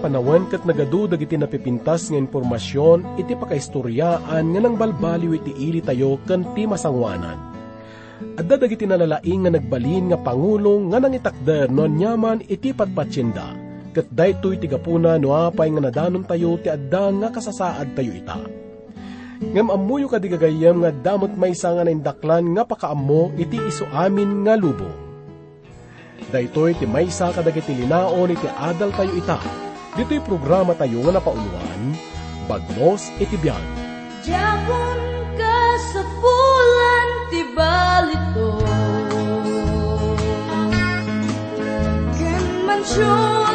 panawan kat nagadu dagiti napipintas nga impormasyon iti pakaistoryaan nga nang balbaliw iti ili tayo kan ti masangwanan. Adda dagiti nalalaing nga nagbalin nga pangulong nga nangitakder no nyaman iti patpatsyenda kat daytoy tigapuna no apay nga nadanon tayo ti adda nga kasasaad tayo ita. Ngam amuyo kadigagayam nga damot may nga naindaklan nga pakaammo iti iso amin nga lubong. Daytoy ti maysa kadagiti linaon iti adal tayo ita. Dito'y programa tayo nga napauluan, Bagmos iti biyag. Diabon ka sa pulan ti balito Ken mansyon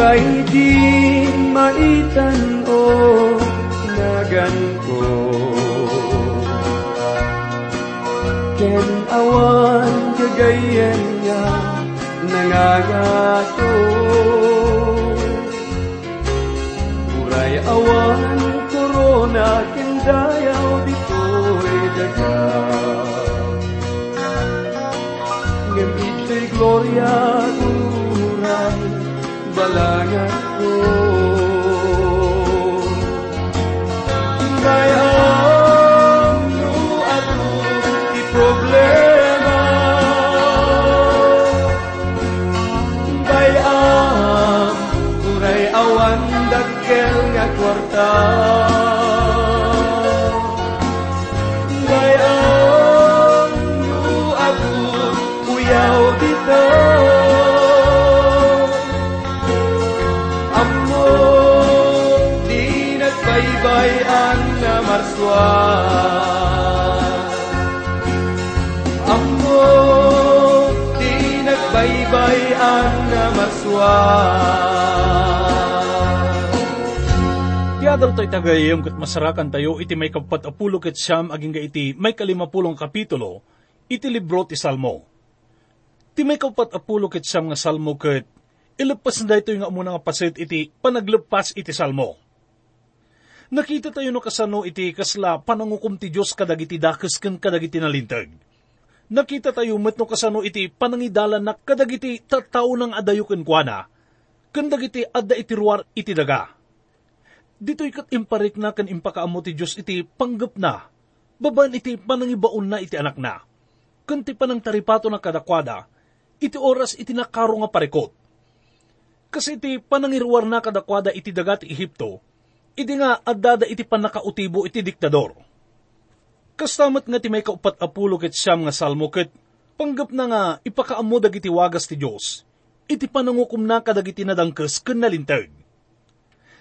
Uray di maitan o nagan ko. Ken awan kagayan niya nangangato. Uray awan korona ken dayaw dito'y daga. Ngem ito'y gloria balangan ko. Bayang no ako di problema Bayang uray awan dakkel nga kwarta. Bayang marswan Amo di nagbaybayan na marswan Tiyadal tayo tagayam kat masarakan tayo iti may kapat apulo ket siyam aging iti may kalimapulong kapitulo iti libro ti Salmo. Ti may kapat apulo ket siyam nga Salmo ket ilepas na ito nga muna nga pasit iti panaglepas iti Salmo. Nakita tayo no kasano iti kasla panangukum ti Diyos kadagiti dakes ken kadagiti nalintag. Nakita tayo met no kasano iti panangidalan na kadagiti tattao ng adayo ken kuana, ken dagiti adda iti ruwar iti daga dito'y kat imparik na kan impakaamo ti Diyos iti panggap na, baban iti panangibaon na iti anak na. Kanti pa ng taripato na kadakwada, iti oras iti nakaro nga parikot. Kasi iti panangirwar na kadakwada iti dagat Ehipto, iti nga adada iti panakautibo iti diktador. Kastamat nga ti may kaupat apulo ket siyam nga salmo ket panggap na nga ipakaamo dagiti wagas ti Diyos, iti panangukum na kadagiti nadangkes ken nalintag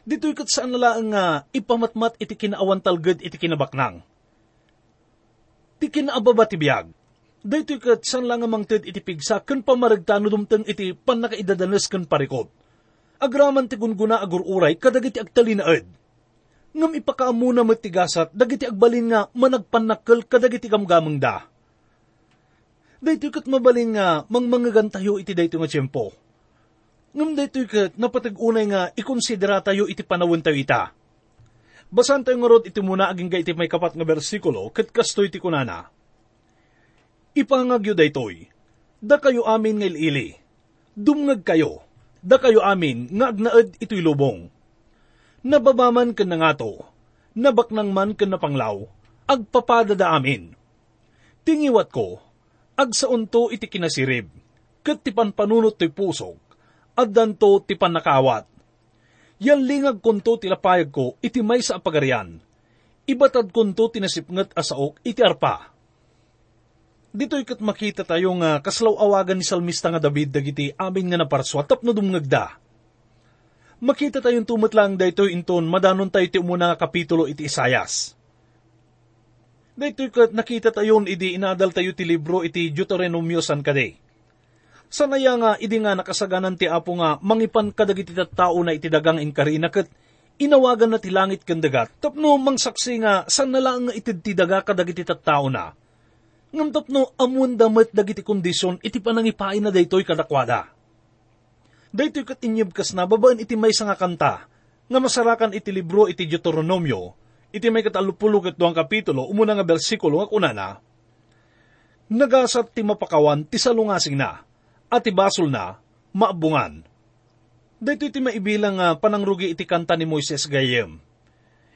dito'y kat saan nalaang nga ipamatmat iti kinaawan talged iti kinabaknang. Ti kinaababa ti biyag. Dito'y kat saan lang nga mangted iti pigsa ken pamaragtano dumteng iti panakaidadanes ken parikot. Agraman ti gunguna agururay kadagiti agtalinaed. Ngam ipakaamuna met ti gasat dagiti agbalin nga managpanakkel kadagiti gamgameng da. Dito'y kat mabalin nga mangmangagan tayo iti dayto nga tiyempo ngam daytoy ket napatag-unay nga ikonsidera tayo iti panawon tayo ita. Basan tayo nga rod iti muna aging iti may kapat nga bersikulo ket kastoy ti kunana. Ipangagyo daytoy, da kayo amin nga ilili, dumngag kayo, da kayo amin nga agnaed ito'y lubong. Nababaman ken nangato, nabaknang man ken napanglaw, agpapada da amin. Tingiwat ko, ag sa unto iti kinasirib, kat ti panpanunot ti pusok, at danto ti panakawat. Yan lingag kunto tilapayag ko iti may sa apagarian, ibatad kunto tinasipngat asaok iti arpa. Dito'y kat makita tayo nga kaslaw awagan ni salmista nga David dagiti amin nga naparswa tapno dumngagda. Makita tayong tumatlang dayto inton madanon tayo ti umuna nga kapitulo iti Isayas. Daytoy kat nakita tayon idi inadal tayo ti libro iti Deuteronomio san kade. Sanaya nga idi nga nakasaganan ti apo nga mangipan kadagiti tao na iti dagang inkarina kat inawagan na ti langit kandagat tapno mangsaksi nga san na lang nga itid ti daga kadagiti tao na. Ngam tapno amun damat dagiti kondisyon iti panangipain na daytoy kadakwada. Daytoy kat inyibkas na babaan iti may nga kanta nga masarakan iti libro iti Deuteronomio iti may katalupulo ket duang kapitulo umuna nga bersikulo nga kunana Nagasat ti mapakawan ti salungasing na at ti basol na maabungan. Dayto iti maibilang nga panangrugi iti kanta ni Moises gayem.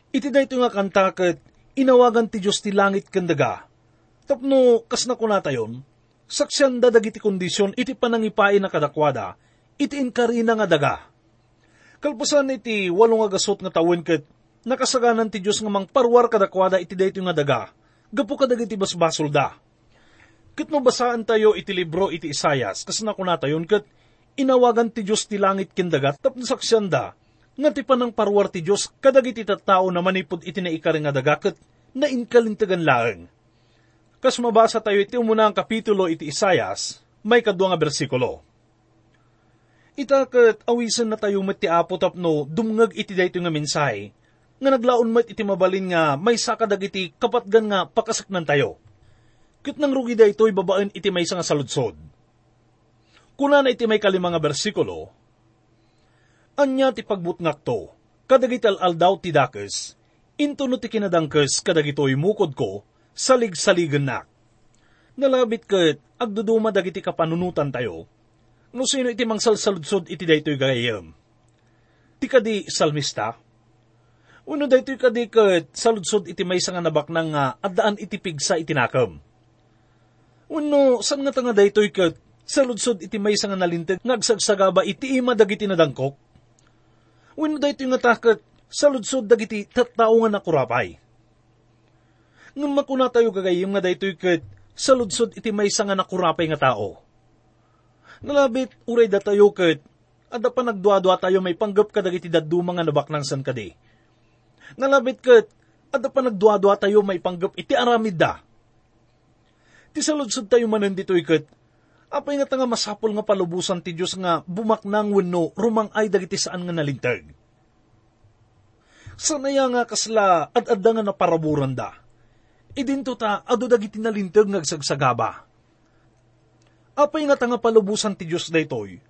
Iti dayto nga kanta ket inawagan ti Dios ti langit kandaga. Tapno kas na kunatayon, saksyan dadag iti kondisyon iti panangipain na kadakwada, iti inkarina nga daga. Kalpasan iti walong agasot nga tawin ket nakasaganan ti Diyos nga mang parwar kadakwada iti dayto nga daga, gapu kadag iti basbasol da. Ket no basaan tayo iti libro iti Isayas, kas na kunatayon ket inawagan ti Diyos ti langit kindagat tapno saksyan da, nga ti panang parwar ti Diyos kadag iti tattao na manipod iti naikari nga daga ket na inkalintagan laeng. Kas mabasa tayo iti umuna ang kapitulo iti Isayas, may kadwa nga bersikulo. Ita ket awisan na tayo met ti apo tapno dumngag iti dayto nga mensahe, nga naglaon met iti mabalin nga may sakadag iti kapatgan nga pakasaknan tayo. Ket nang rugi daytoy babaen iti may nga saludsod. Kuna na iti may kalima nga bersikulo, Anya ti pagbutngak to, kadagital aldaw ti dakes, into no ti kinadangkes kadagitoy mukod ko, salig-saligan nak. Nalabit ket agduduma dagiti kapanunutan tayo, no sino iti mangsalsaludsod iti daytoy gayam. Ti kadi salmista, Uno daytoy kadi ket saludsod iti may nga nabaknang nga addaan iti pigsa iti nakam. Uno, san nga tanga daytoy ket saludsod iti may nga nalintag ngagsagsagaba iti ima dagiti nadangkok. Uno daytoy nga taket saludsod dagiti tattao nga nakurapay. Ngam makuna tayo gagayim nga daytoy ket saludsod iti may nga nakurapay nga tao. Nalabit uray da tayo ket adda pa nagduadua tayo may panggap kadagiti daduma nga nabaknang san kadi. Nalabit ket adda pa nagduadua tayo may panggap iti aramid da. Ti tayo manan ditoy ket apay nga tanga masapol nga palubusan ti Dios nga bumaknang wenno rumang ay dagiti saan nga nalintag. Sanaya nga kasla at adda nga naparaburan da. Idinto ta ado dagiti nalintag ngagsagsagaba. Apay nga tanga palubusan ti Dios daytoy.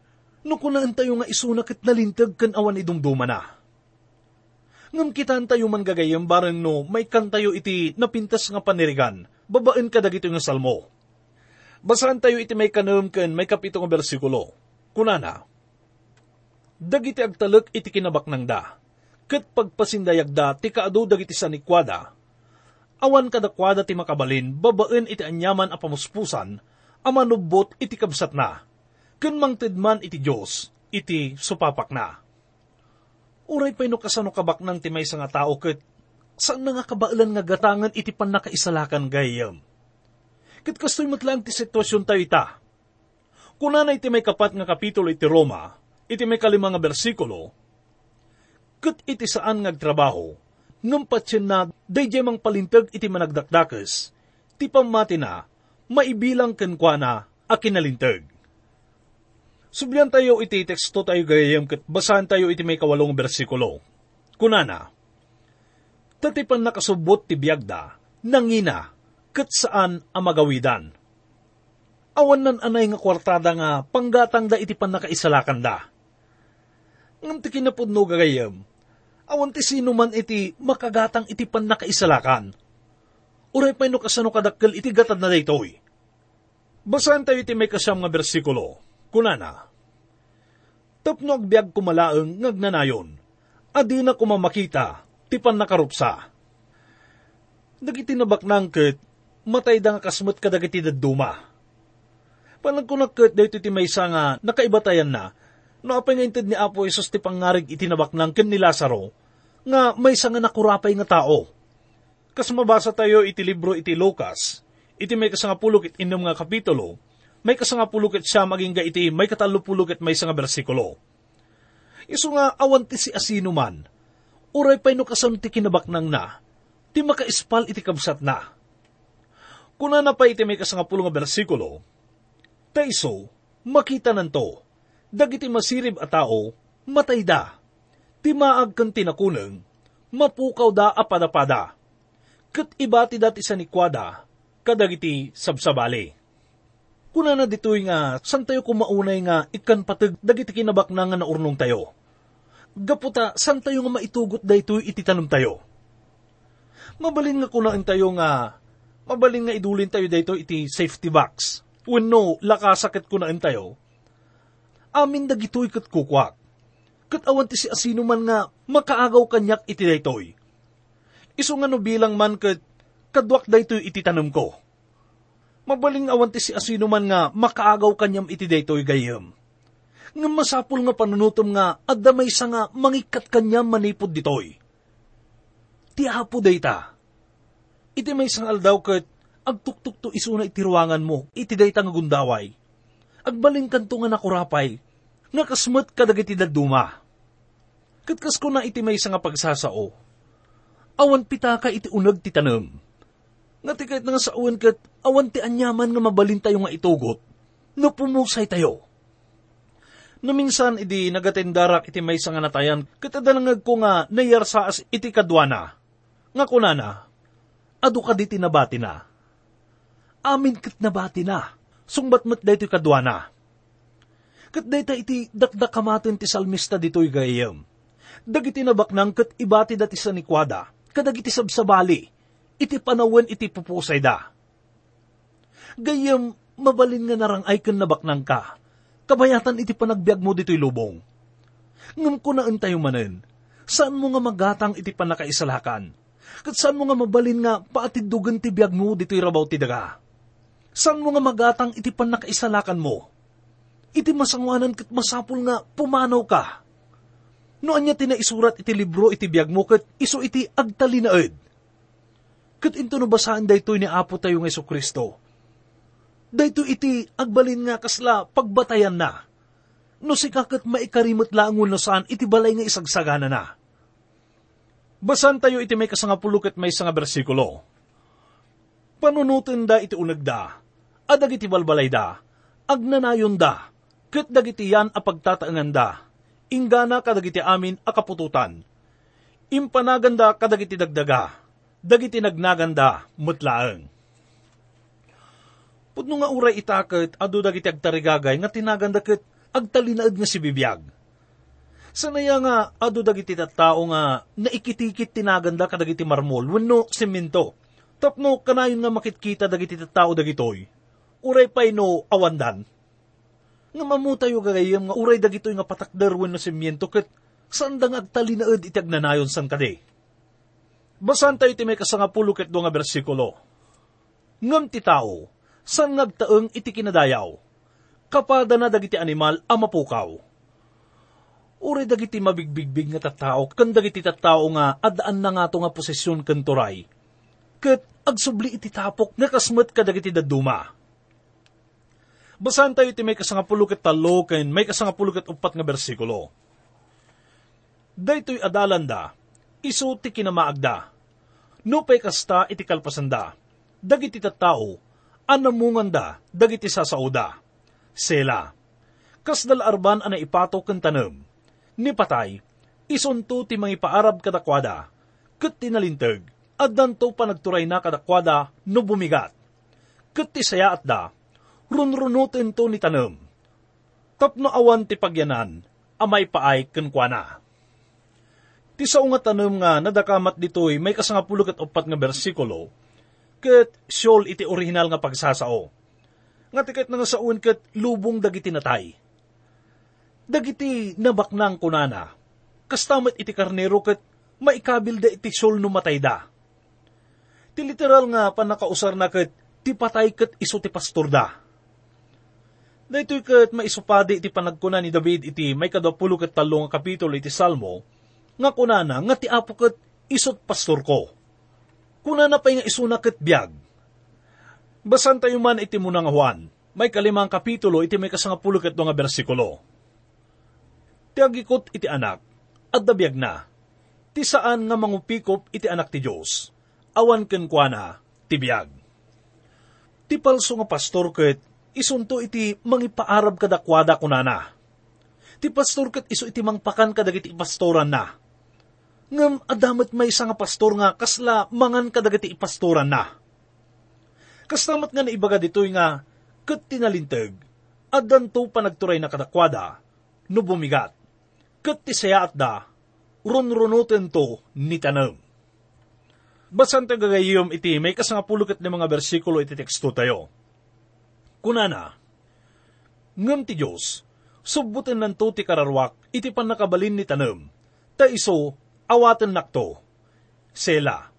No kunaan tayo nga isuna ket nalintag kan awan idumduma na. Ngam kitan tayo man gagayam bareng no may kantayo iti napintas nga panirigan, babaen ka dagito nga salmo. Basahan tayo iti may kanam ken may kapito nga bersikulo. Kunana, Dagiti agtalek iti kinabak ng da, ket pagpasindayag da ti kaado dagiti sanikwada, awan kadakwada ti makabalin, babaen iti anyaman a pamuspusan, amanubot iti kabsat na, ken mangtedman iti Diyos, iti supapak na. Uray pa'y no kasano kabak ng timay sa nga tao ket saan na nga kabailan nga gatangan iti pan nakaisalakan gayam. Ket kastoy matlang ti sitwasyon tayo ita. Kuna na iti may kapat nga kapitulo iti Roma, iti may kalima nga bersikulo, ket iti saan nga trabaho, ngam patsyen na dayjay mang palintag iti managdakdakes, ti pamati na, maibilang kenkwana a kinalintag. Subyan tayo iti teksto tayo gayam ket basahan tayo iti may kawalong bersikulo. Kunana, Tatipan nakasubot ti biyagda, nangina, ket saan amagawidan. Awan nan anay nga kwartada nga panggatang da iti pan nakaisalakan da. Ngam ti kinapudno gagayam, awan ti sino man iti makagatang iti pan nakaisalakan. Uray pa no kasano kadakkel iti gatad na daytoy. Basahan tayo iti may kasyam nga bersikulo. Kunana, Tapno agbyag kumalaeng ngagnanayon, adi na kumamakita, tipan nakarupsa. Dagiti nabaknang ket, matay da nga kasmut kadagiti daduma. Panagkunakot dahito ti maysa nga nakaibatayan na, no apay nga inted ni Apo Isos ti pangarig itinabak ng ken ni Lazaro, nga may nga nakurapay nga tao. Kas mabasa tayo iti libro iti Lucas, iti may kasangapulok it inom nga kapitulo, may kasangapulok it siya maging iti may katalupulok it may nga bersikulo. Iso nga awan ti si asino man, uray pay no kasan ti kinabak nang na, ti makaispal iti kabsat na. Kuna na pa iti may kasangapulong nga bersikulo, Taiso, makita nanto, dagiti masirib a tao, matay da. Timaag kan tinakuneng, mapukaw da apadapada. Kat ibati dati sa nikwada, kadagiti sabsabali. Kuna na ditoy nga, san tayo kumaunay nga ikan patag dagiti kinabak na nga naurnong tayo. Gaputa, san tayo nga maitugot da ito'y ititanong tayo. Mabalin nga kunaan tayo nga, mabalin nga idulin tayo dito iti safety box Wenno, lakasakit ko na tayo. Amin dagitoy kat kukwak. Kat awan ti si asino man nga makaagaw kanyak iti daytoy. Iso nga no bilang man kat kadwak daytoy iti tanong ko. Mabaling awan ti si asino man nga makaagaw kanyam iti daytoy gayam. Nga masapul nga panunutom nga adamay sa nga mangikat kanyam manipod ditoy. Ti hapo dayta. Iti may sang aldaw kat agtuktuk to isuna iti ruangan mo, iti dayta nga gundaway. Agbaling kanto nga nakurapay, nga kasmet kadagiti daduma. Katkas ko na iti may nga pagsasao. Awan pitaka iti unag ti tanem. Nga ti kahit nga sa awan kat, awan ti anyaman nga mabalin tayo nga itugot, no pumusay tayo. Naminsan idi nagatendarak iti may nga natayan, katadanangag ko nga nayarsaas iti kadwana. Nga kunana, adu ka di tinabati na amin kat nabati na, sungbat mat daytoy kadwana. Kat dayta iti dakdakamaten ti salmista ditoy gayam. Dagiti nabaknang kat ibati dati sa nikwada, kadagiti sabsabali, iti panawen iti pupusay da. Gayam, mabalin nga narangay kan nabaknang ka, kabayatan iti panagbiag mo dito'y lubong. Ngam ko na tayo manen, saan mo nga magatang iti panakaisalakan? Kat saan mo nga mabalin nga paatidugan ti biag mo dito'y rabaw ti daga? San mo nga magatang iti panakaisalakan mo? Iti masangwanan kat masapul nga pumanaw ka. No anya tinaisurat iti libro iti biyag mo kat iso iti agtalinaed. Kat into no basaan daytoy ni Apo tayo ng Yeso Kristo. Dayto iti agbalin nga kasla pagbatayan na. No si kakat maikarimot langon no saan iti balay nga isagsagana na. Basan tayo iti may kasangapulok at may nga bersikulo. Panunutin da iti unag da adagiti balbalay da, agnanayon da, ket dagiti yan a pagtataangan da, ingana kadagiti amin a kapututan. Impanaganda kadagiti dagdaga, dagiti nagnaganda mutlaeng. Pudno nga uray itaket, adu dagiti agtarigagay nga tinaganda ket agtalinaed nga si bibiyag. Sanaya nga, adu dagiti tattao nga naikitikit tinaganda kadagiti marmol, wenno simento. Tapno kanayon nga makitkita dagiti tattao dagitoy uray pay no awandan. Nga mamutayo gagayam nga uray dagitoy nga patakder wenno semyento ket saan da nga agtalinaed iti agnanayon san kade. Basan tayo iti may kasangapulo ket nga bersikulo. Ngam ti tao, san ngagtaeng iti kinadayaw, kapada na dagiti animal a mapukaw. Uri dagiti mabigbigbig nga tattao, kan dagiti tattao nga adaan na nga nga posisyon kan turay. Ket agsubli iti tapok nga kasmet ka dagiti daduma Basahan tayo iti may kasangapulukit talo ken may kasangapulukit upat nga bersikulo. Daytoy adalanda, iso ti kinamaagda. No pay kasta iti kalpasanda, dagiti tattao, anamunganda, dagiti sasauda. Sela, kas arban ana ipato ken tanem, ni patay, isunto ti mangipaarab kadakwada, ket tinalinteg, at danto panagturay na kadakwada no bumigat. Ket ti saya at da, runrunutin to ni tanem. Tapno awan ti pagyanan, amay paay kenkwana. Ti sa nga tanem nga nadakamat ditoy may kasangapulo kat upat nga bersikulo, ket syol iti original nga pagsasao. Nga tiket nga sa uwan ket lubong dagiti natay. Dagiti nabaknang kunana, kastamat iti karnero ket maikabil da iti syol no matay da. Ti literal nga panakausar na kat ti patay kat iso ti pastor da. Dahito'y kat maisupadi iti panagkuna ni David iti may kadapulo kat talong kapitulo iti Salmo, nga kunana nga ti apo kat isot pastor ko. Kunana pa nga isuna kat biyag. Basan tayo man iti munang Juan, may kalimang kapitulo iti may kasangapulo kat nga bersikulo. Ti agikot iti anak, at dabiyag na, ti saan nga mangupikop iti anak ti Diyos, awan ken kuana, ti biyag. Ti palso nga pastor ket, isunto iti mangipaarab kadakwada kunana. Ti pastor ket iso iti mangpakan kadagiti pastoran na. Ngam adamat may isa nga pastor nga kasla mangan kadagiti ipastoran na. Kastamat nga naibaga ditoy nga ket tinalinteg, addanto panagturay na kadakwada, no bumigat kat ti sayaat da, runrunutin to ni tanam. Basan tayo gagayom iti may kasangapulukat ng mga bersikulo iti teksto tayo. Kunana, ngam ti Diyos, subutin nan to ti kararwak iti panakabalin ni tanam, ta iso awaten nakto, sela.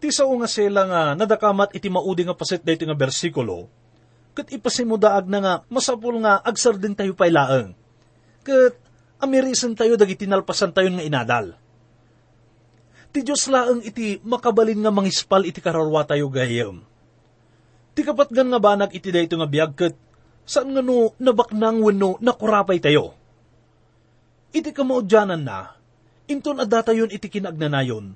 Ti sao nga sela nga nadakamat iti maudi nga pasit dito nga bersikulo, kat ipasimudaag na nga masapul nga agsar din tayo pailaang. Kat amirisan tayo dagiti nalpasan tayo nga inadal. Ti Diyos laang iti makabalin nga mangispal iti kararwa tayo gayam. Ti kapatgan nga banag iti dayto nga biyag ket saan nga no nabaknang wenno nakurapay tayo. Iti kamaudyanan na, inton adda tayon iti kinagnanayon,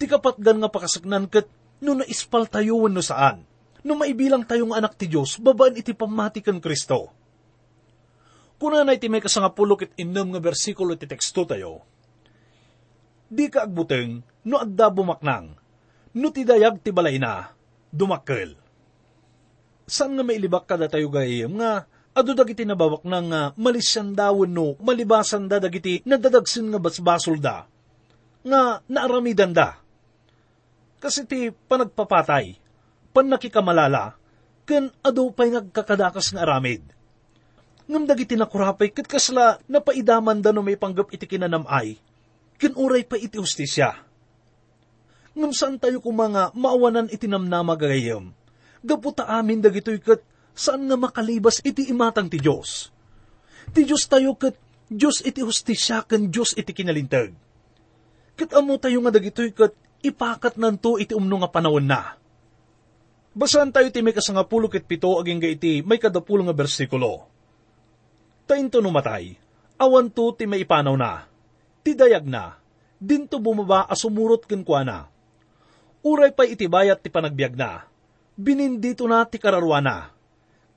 ti kapatgan nga pakasaknan ket no naispal tayo wenno saan, no maibilang tayo nga anak ti Diyos, babaan iti pamatikan Kristo Kuna na iti may kasangapulo kit inam nga bersikulo iti teksto tayo. Di ka agbuteng, no agda bumaknang, no tidayag ti balay na, dumakkel. San nga mailibak kada tayo gayem nga, ado dagiti nabawak na nga malisyan dawon no, malibasan da dagiti nadadagsin nga basbasol da, nga naaramidan da. Kasi ti panagpapatay, pan nakikamalala, ken ado pa'y ngagkakadakas nga aramid ngam dagiti nakurapay ket kasla napaidaman da no may panggap iti kinanamay, ken uray pa iti ustisya. Ngam saan tayo kumanga maawanan iti namnama gagayam, gaputa amin dagitoy ket saan nga makalibas iti imatang ti Diyos. Ti Diyos tayo ket Diyos iti ustisya ken Diyos iti kinalintag. Ket amo tayo nga dagitoy ket ipakat nanto iti umno nga panahon na. Basan tayo ti may kasangapulo ket pito aging iti may kadapulo nga bersikulo tainto numatay, awan to ti maipanaw na, ti dayag na, dinto bumaba asumurot kenkwa na. Uray pa itibayat ti panagbiag na, binindito na ti kararwa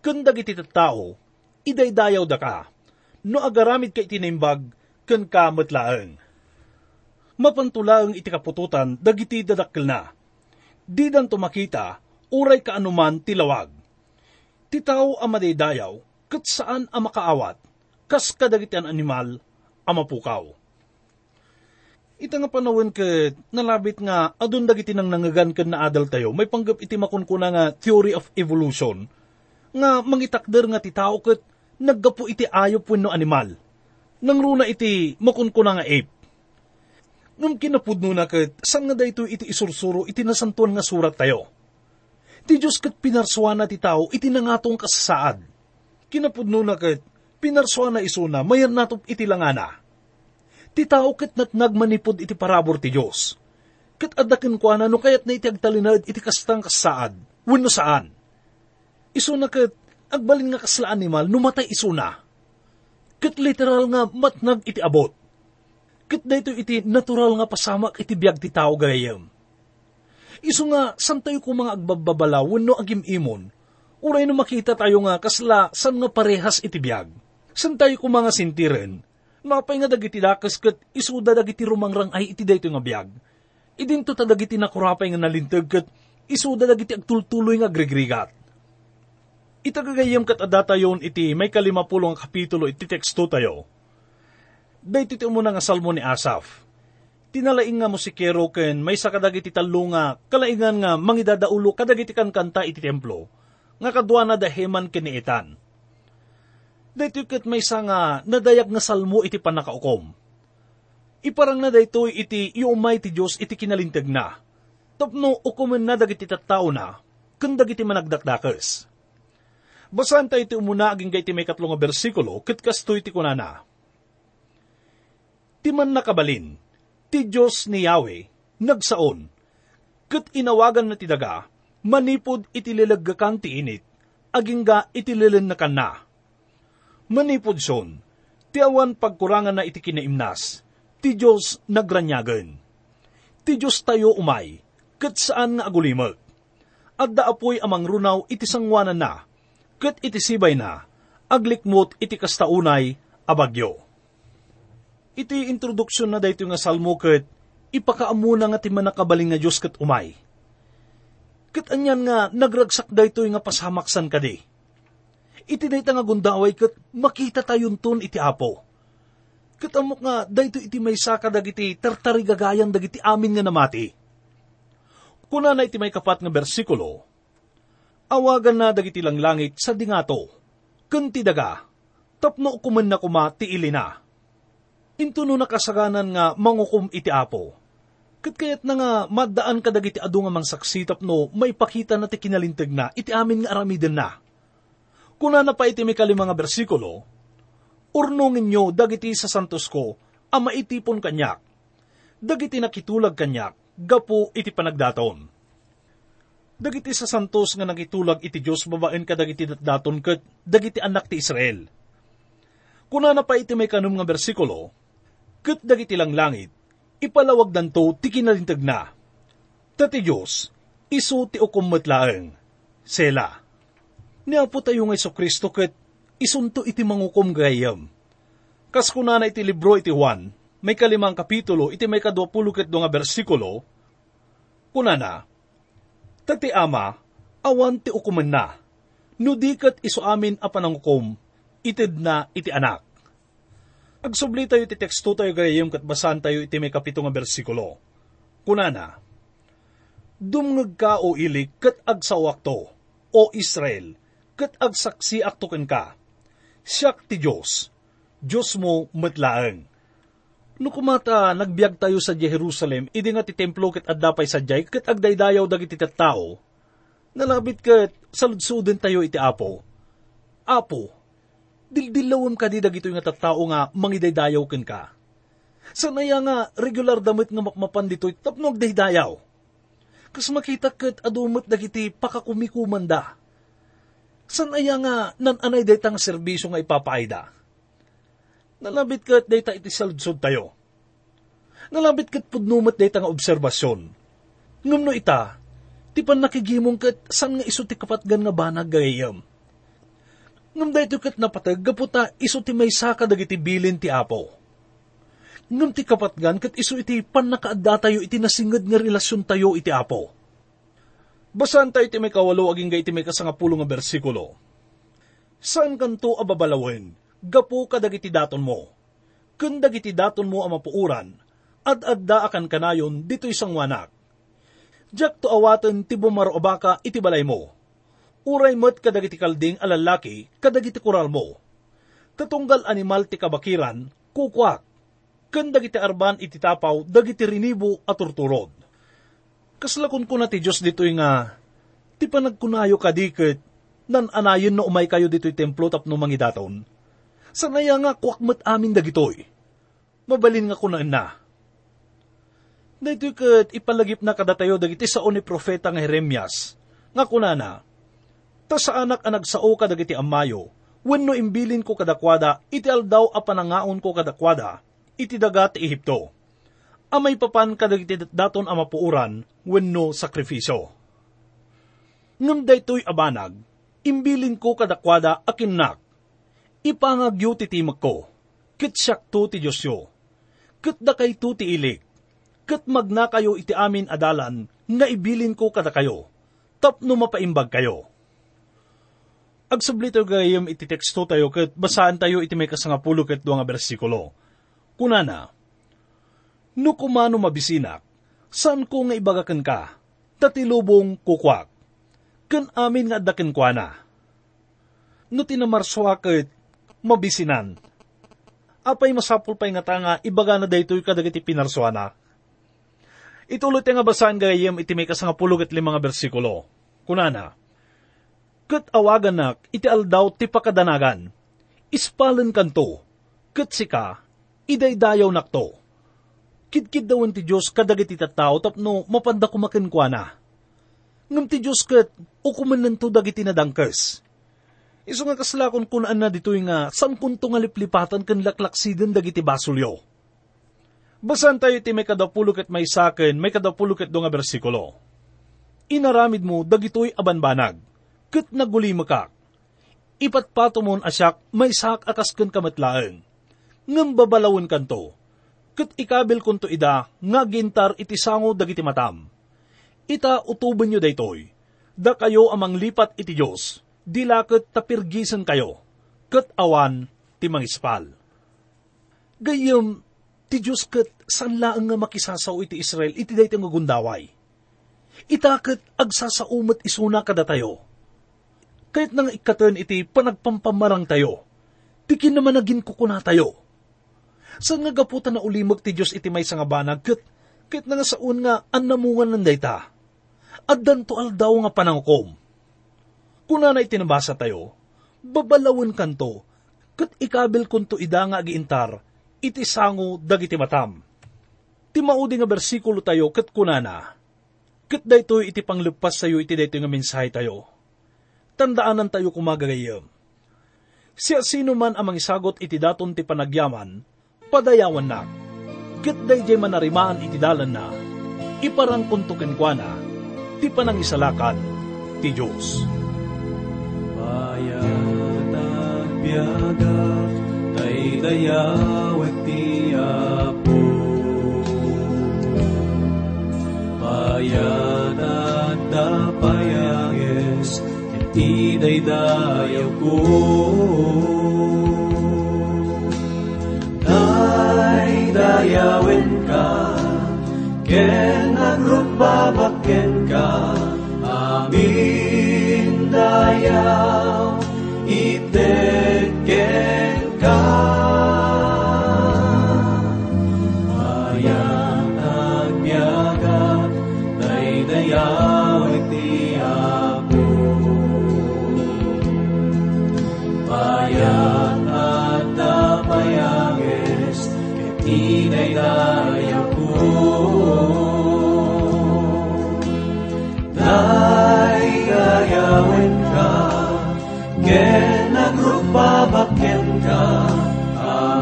na, kandag iti tao, idaydayaw da ka, no agaramid ka itinimbag, ken kamatlaang. Mapantulaang iti kapututan, dagiti dadakkel na. Di dan tumakita, uray ka anuman tilawag. Ti tao ang madaydayaw, kat saan ang makaawat, kas kadagiti an animal, ang mapukaw. Ita nga panawin kat nalabit nga adun dagiti nang nangagan kat na adal tayo, may panggap iti makunkuna nga theory of evolution, nga mangitakder nga ti tao kat naggapo iti ayop wenno animal. Nang runa iti makunkuna nga ape. Nung kinapudno na kat, saan nga dayto iti isursuro iti nasantuan nga surat tayo. Ti Diyos kat pinarswa ti tao iti nangatong kasasaad kinapudno na kat pinarswa na isuna, mayan natop iti langana. Ti tao nat nagmanipod iti parabor ti Diyos. Kat adakin ko na no kayat na iti agtalinad iti kastang kasaad, wano saan. Isuna kat agbalin nga kasla animal, numatay isuna. Kat literal nga matnag iti abot. Kat dayto iti natural nga pasamak iti biag ti tao gayam. Isu nga, santayo ko mga agbababalaw, wano agim imon, Uray no makita tayo nga kasla san nga parehas itibiyag. San tayo ko mga sintiren, napay nga dagiti dakas kat isuda dagiti rumangrang ay iti dayto nga biyag. Idinto ta dagiti nakurapay nga nalintag kat isuda dagiti agtultuloy nga grigrigat. Itagagayam kat adata yon iti may kalimapulong kapitulo iti teksto tayo. Dahito iti umuna nga salmo ni Asaf. Tinalaing nga musikero ken may sa kadagiti talo nga kalaingan nga mangidadaulo kadagiti kan kanta iti templo nga kadwa na daheman kiniitan. Dito kat may isa nga nadayag nga salmo iti panakaukom. Iparang na dayto iti iumay ti Diyos iti kinalintag na. tapno ukumen na dagiti tattao na, kun dagiti managdakdakas. Basahan tayo iti umuna aging gaiti may katlong bersikulo, kit kastoy ti kunana. Ti man nakabalin, ti Diyos ni Yahweh, nagsaon, kat inawagan na ti daga, manipod itililaggakan ti init, aging ga itililan na kan. Manipod son, ti awan pagkurangan na iti kinaimnas, ti Diyos nagranyagan. Ti Diyos tayo umay, kat saan nga agulimag. Adda apoy amang runaw iti sangwanan na, kat iti sibay na, aglikmot iti kastaunay, abagyo. Iti introduksyon na dayto nga salmo kat ipakaamuna nga ti manakabaling nga Diyos kat umay. Kat anyan nga nagragsak dayto nga pasamaksan kadi. Iti dayta nga gundaway kat makita tayon ton iti apo. Kat amok nga dayto iti may saka dagiti tartarigagayan dagiti amin nga namati. Kuna na iti may kapat nga bersikulo, awagan na dagiti lang langit sa dingato, kunti daga, tapno kuman na kuma ti ilina. Into no nakasaganan nga mangukum iti apo. Kat kayat na nga maddaan ka dagiti adu nga mang saksitap no may pakita na ti kinalintag na iti amin nga aramiden na. Kuna na pa iti may kalimang nga bersikulo, urnongin nyo dagiti sa santos ko a maitipon kanyak. Dagiti nakitulag kanyak, gapo iti panagdaton. Dagiti sa santos nga nakitulag iti Diyos babaen ka dagiti datdaton ket dagiti anak ti Israel. Kuna na pa iti may kanum nga bersikulo, ket dagiti lang langit, ipalawag danto ti kinalintag na. Tati Diyos, isu ti ukummatlaeng. Sela. Niapo tayo nga Kristo ket isunto iti mangukom gayam. Kas kuna na iti libro iti Juan, may kalimang kapitulo, iti may kadwapulo ket nga bersikulo, kuna na, Tati ama, awan ti ukuman na, no di kat iso amin a panangukom, itid na iti anak. Agsubli tayo iti teksto tayo gayam kat basan tayo iti may kapito nga bersikulo. Kuna na, Dumngag ka o ilik kat agsawak to, o Israel, kat agsaksi aktoken ka. Siyak ti Diyos, Diyos mo matlaeng. No kumata nagbiag tayo sa Jerusalem, idi nga ti templo ket addapay sa jay, ket agdaydayaw dagiti tao, nalabit ket saludsuden tayo iti apo. Apo, dildilawam ka di dagito nga tattao nga mangidaydayaw ken ka. Sanaya nga regular damit nga makmapan dito'y tapno agdaydayaw. Kas makita ket adumot dagiti pakakumikumanda. Sanaya nga nananay daytang serbisyo nga ipapaayda Nalabit kat data iti saludsod tayo. Nalabit kat pudnumat data nga obserbasyon. Ngam no ita, ti pan nakigimong kat san nga iso ti kapatgan nga banag gayam. Ngam dayto kat napatag gaputa iso ti may saka dagiti bilin ti apo. Ngam ti kapatgan kat iso iti pan nakaadda tayo iti nasingad nga relasyon tayo iti apo. Basan tayo iti may kawalo aging ga iti may kasangapulo nga bersikulo. Saan kanto ababalawin? Gapo kadagiti daton mo. Kun dagiti daton mo ang mapuuran, at adda akan kanayon dito isang wanak. Diyak to awaten ti bumarobaka iti balay mo. Uray mo't kadagiti kalding alalaki kadagiti kural mo. Tatunggal animal ti kabakiran, kukwak. Kun arban iti tapaw, dagiti rinibo at turturod. Kaslakon ko na ti Diyos dito nga, ti panagkunayo kadikit, nan anayon no umay kayo dito'y templo tapno mangidaton Sanaya nga kuakmat amin dagitoy. Mabalin nga kunaan na. Dito kat ipalagip na kadatayo dagiti sao ni profeta nga Jeremias. Nga kunana, ta sa anak anag sao ka dagiti amayo, wenno imbilin ko kadakwada, iti aldaw a panangaon ko kadakwada, iti dagat Ehipto. Amay papan kadagiti daton a mapuuran, wenno sakrifiso. Ngam daytoy abanag, imbilin ko kadakwada akinnak, ipangagyo ti timak ko, ket siyak to ti Diyos yo, ket da kay to ti ilik, ket magna kayo iti amin adalan, nga ibilin ko kada kayo, tapno mapaimbag kayo. Agsublito gayam iti teksto tayo, ket basaan tayo iti may kasangapulo ket nga bersikulo. Kunana, No kumano mabisinak, saan ko nga ibagakan ka, tatilubong kukwak, kan amin nga daken kwa na. No tinamarswa ket mabisinan. Apay masapul pay nga tanga, ibaga na daytoy kadagiti pinarsuana. Ituloy nga basahan gayem iti may kasangapulog at limang nga bersikulo. Kunana, Kat awagan nak, iti aldaw ti pakadanagan. Ispalen kanto, kat sika, idaydayaw nakto. Kidkid dawan ti Diyos kadagit iti tao tapno mapanda kumakin kwa na. Ngam ti Diyos kat, ukuman nanto dagiti nadangkes. Iso nga kaslakon kunaan na dito'y nga, saan punto nga liplipatan kan laklaksidan dagiti basulyo. Basan tayo ti may kadapulok at may sakin, may kadapulok at nga bersikulo. Inaramid mo, dagito'y abanbanag, kat naguli makak. Ipatpato mon asyak, may sak akas kan kamatlaeng. Ngam babalawin kanto, kat ikabil kunto ida, nga gintar iti sango dagiti matam. Ita utuban nyo daytoy, da kayo amang lipat iti Diyos, dilakot tapirgisan kayo, kat awan ti mangispal. Gayam, ti Diyos kat san laang nga makisasaw iti Israel iti dayta nga gundaway. Itakot agsasaumat isuna kada tayo. Kahit nang ikatan iti panagpampamarang tayo, tikin naman naging kukuna tayo. San nga gaputan na ulimag ti Diyos iti may nga banag, kat kahit nga saun nga an namungan ng dayta. At danto aldaw nga panangkom. Kuna na itinabasa tayo, babalawin kanto, kat ikabil kunto ida nga agiintar, iti sango dagiti matam. Ti maudi nga bersikulo tayo kat kunana, kat daytoy iti panglepas sayo iti daytoy nga mensahe tayo. Tandaanan tayo kumagagayam. Siya sino man amang isagot iti daton ti panagyaman, padayawan na. Kat dayjay manarimaan iti dalan na, iparang kuntukin kwa na, ti panangisalakan ti Diyos. Bayat at biyaga, tay dayawag ti Apo. Bayat at dapayagis, iti daydayaw ko. Daydayawin ka, ken agrubabaken ka, amin dayaw,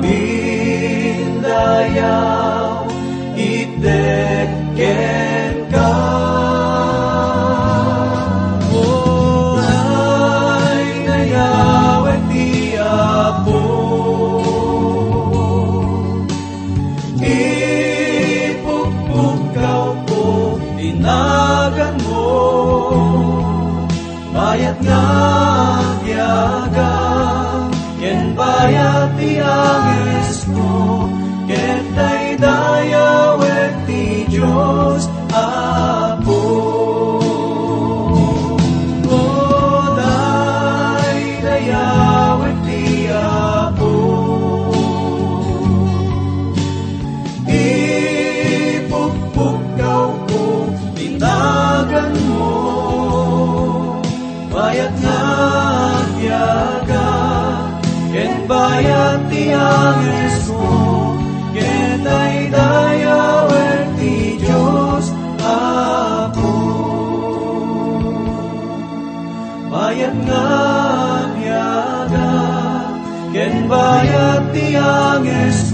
amin dayaw, iteken Ken